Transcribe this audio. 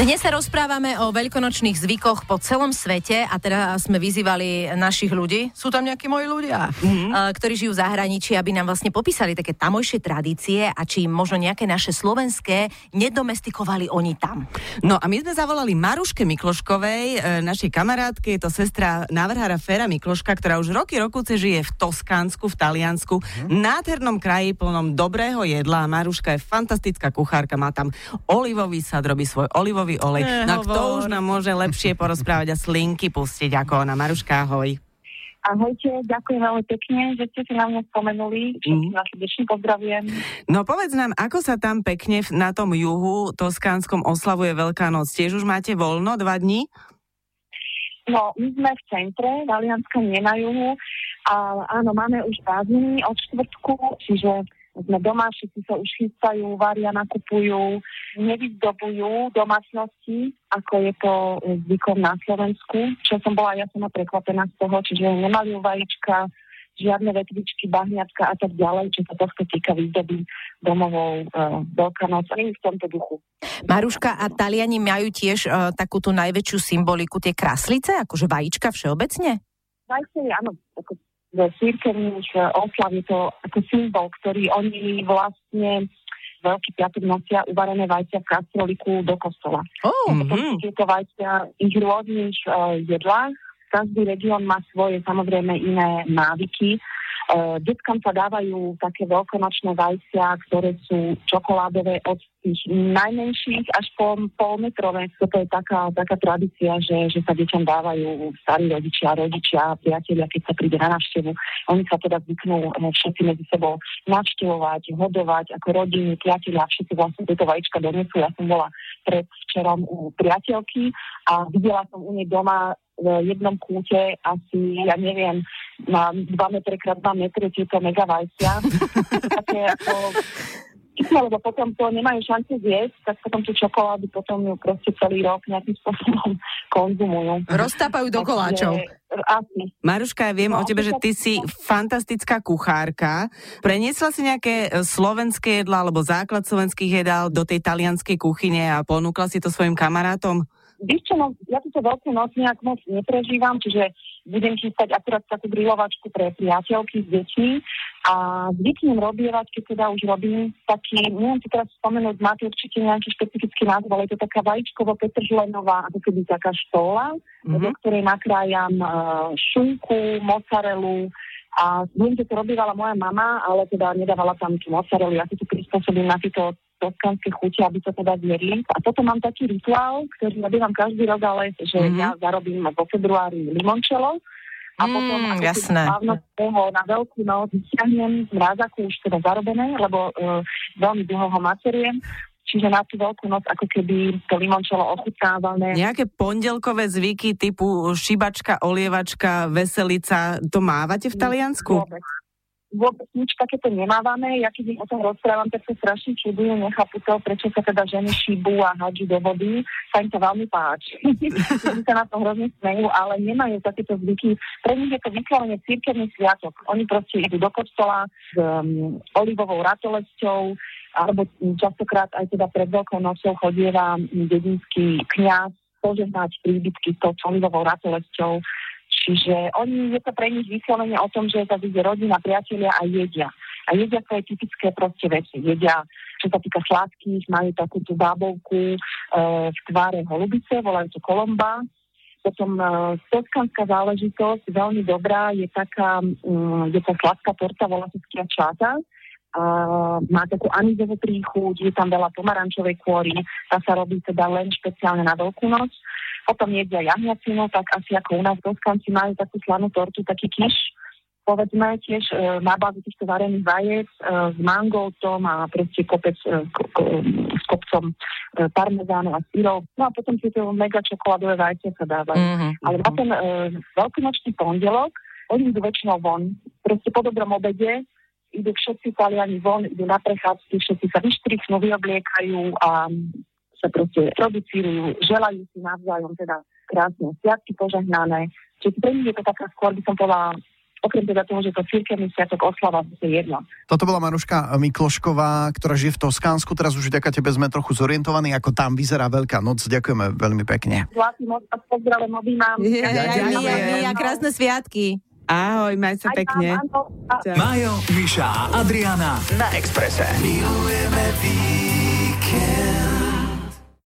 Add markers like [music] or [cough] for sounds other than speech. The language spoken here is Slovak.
Dnes sa rozprávame o veľkonočných zvykoch po celom svete a teda sme vyzývali našich ľudí, sú tam nejakí moji ľudia, mm-hmm. ktorí žijú v zahraničí, aby nám vlastne popísali také tamojšie tradície a či možno nejaké naše slovenské nedomestikovali oni tam. No a my sme zavolali Maruške Mikloškovej, e, našej kamarátke, je to sestra návrhára Fera Mikloška, ktorá už roky rokuce žije v Toskánsku, v Taliansku, mm-hmm. nádhernom kraji plnom dobrého jedla a Maruška je fantastická kuchárka, má tam olivový sad, robí svoj olivový olivový olej. Ne, no kto už nám môže lepšie porozprávať a slinky pustiť ako ona. Maruška, ahoj. Ahojte, ďakujem veľmi pekne, že ste si na mňa spomenuli. Mm. Vás srdečne pozdravujem. No povedz nám, ako sa tam pekne na tom juhu toskánskom oslavuje Veľká noc? Tiež už máte voľno dva dní? No, my sme v centre, Valianska nie na juhu. A áno, máme už prázdniny od štvrtku, čiže sme doma, všetci sa už chystajú, varia, nakupujú, nevyzdobujú domácnosti, ako je to zvykom na Slovensku, čo som bola ja sama prekvapená z toho, čiže nemali vajíčka, žiadne vetvičky, bahniatka a tak ďalej, čo sa tohto týka výzdoby domovou uh, Veľkanoc, ani v tomto duchu. Maruška, a Taliani majú tiež uh, takú tú najväčšiu symboliku, tie kraslice, akože vajíčka všeobecne? Vajíčka, áno, ako v církevných oslav je to ako symbol, ktorý oni vlastne Veľký piatok nosia uvarené vajcia v kastroliku do kostola. Oh, mm-hmm. tieto vajcia ich rôznych uh, jedlách. Každý región má svoje samozrejme iné návyky detkám sa dávajú také veľkonočné vajcia, ktoré sú čokoládové od tých najmenších až po polmetrové. Toto je taká, taká tradícia, že, že sa deťom dávajú starí rodičia, rodičia, priatelia, keď sa príde na návštevu. Oni sa teda zvyknú eh, všetci medzi sebou navštevovať, hodovať ako rodiny, priatelia, všetci vlastne tieto vajíčka donesú. Ja som bola pred včerom u priateľky a videla som u nej doma v jednom kúte asi, ja neviem, na 2 metre krát 2 metre tieto megavajcia. [laughs] také ako lebo potom to nemajú šanci zjesť, tak potom tú čokoládu potom ju proste celý rok nejakým spôsobom [laughs] konzumujú. Roztápajú do koláčov. Asi. Maruška, ja viem no, o tebe, že ty si fantastická kuchárka. Preniesla si nejaké e, slovenské jedla alebo základ slovenských jedál do tej talianskej kuchyne a ponúkla si to svojim kamarátom? Víš čo, no, ja túto veľkú noc nejak moc neprežívam, čiže budem chystať akurát takú grilovačku pre priateľky s deťmi a zvyknem robievať, keď teda už robím taký, neviem si teraz spomenúť, máte určite nejaký špecifický názov, ale je to taká vajíčkovo-petržlenová, ako keby taká štola, mm-hmm. do ktorej nakrájam uh, šunku, mozzarelu, a viem, že to robívala moja mama, ale teda nedávala tam tú mozzarelu, ja si to prispôsobím na tieto toskánske chute, aby to teda zjedli. A potom mám taký rituál, ktorý robím každý rok, ale že mm-hmm. ja zarobím vo februári limončelo, a mm, potom ako jasné. na veľkú noc vyťahnem z mrázaku už teda zarobené, lebo uh, veľmi dlho ho maceriem Čiže na tú veľkú noc ako keby to limončelo ochutnávame. Nejaké pondelkové zvyky typu šibačka, olievačka, veselica, to mávate v Taliansku? Vôbec vôbec nič takéto nemávame. Ja keď im o tom rozprávam, tak sa strašne čudujú, nechápu to, prečo sa teda ženy šíbu a hádžu do vody. Sa im to veľmi páči. [laughs] Oni sa na to hrozne smejú, ale nemajú takéto zvyky. Pre nich je to vyslovene církevný sviatok. Oni proste idú do kostola s um, olivovou ratolesťou, alebo častokrát aj teda pred Veľkou nocou chodieva dedinský kňaz požehnať príbytky s tou olivovou ratolesťou Čiže oni, je to pre nich vyslovene o tom, že sa ide rodina, priatelia a jedia. A jedia svoje typické proste veci. Jedia, čo sa týka sladkých, majú takú tú bábovku e, v tváre holubice, volajú to kolomba. Potom e, toskanská záležitosť, veľmi dobrá, je taká, e, je to sladká torta, volá sa čáta. A má takú anizovú príchuť, je tam veľa pomarančovej kôry, tá sa robí teda len špeciálne na Veľkú noc potom jedia jahňacinu, tak asi ako u nás v Toskanci majú takú slanú tortu, taký kiš, povedzme tiež e, na báze týchto varených vajec e, s mangoltom a proste kopec e, ko, ko, s kopcom e, parmezánu a syrov. No a potom tieto mega čokoládové vajce sa dávajú. Mm-hmm. Ale na ten e, veľkonočný pondelok oni idú väčšinou von. Proste po dobrom obede idú všetci Taliani von, idú na prechádzky, všetci sa vyštrichnú, vyobliekajú a sa proste producírujú, želajú si navzájom teda krásne sviatky požehnané. Čiže pre nich je to taká skôr by som povedala okrem teda toho, že to cirkevný sviatok oslava, to je jedno. Toto bola Maruška Miklošková, ktorá žije v Toskánsku. Teraz už vďaka tebe sme trochu zorientovaní, ako tam vyzerá Veľká noc. Ďakujeme veľmi pekne. Zlatý moc a pozdravujem. Je, krásne sviatky. Ahoj, maj sa Aj pekne. Majo, Miša a Adriana na Exprese. Milujeme víkend.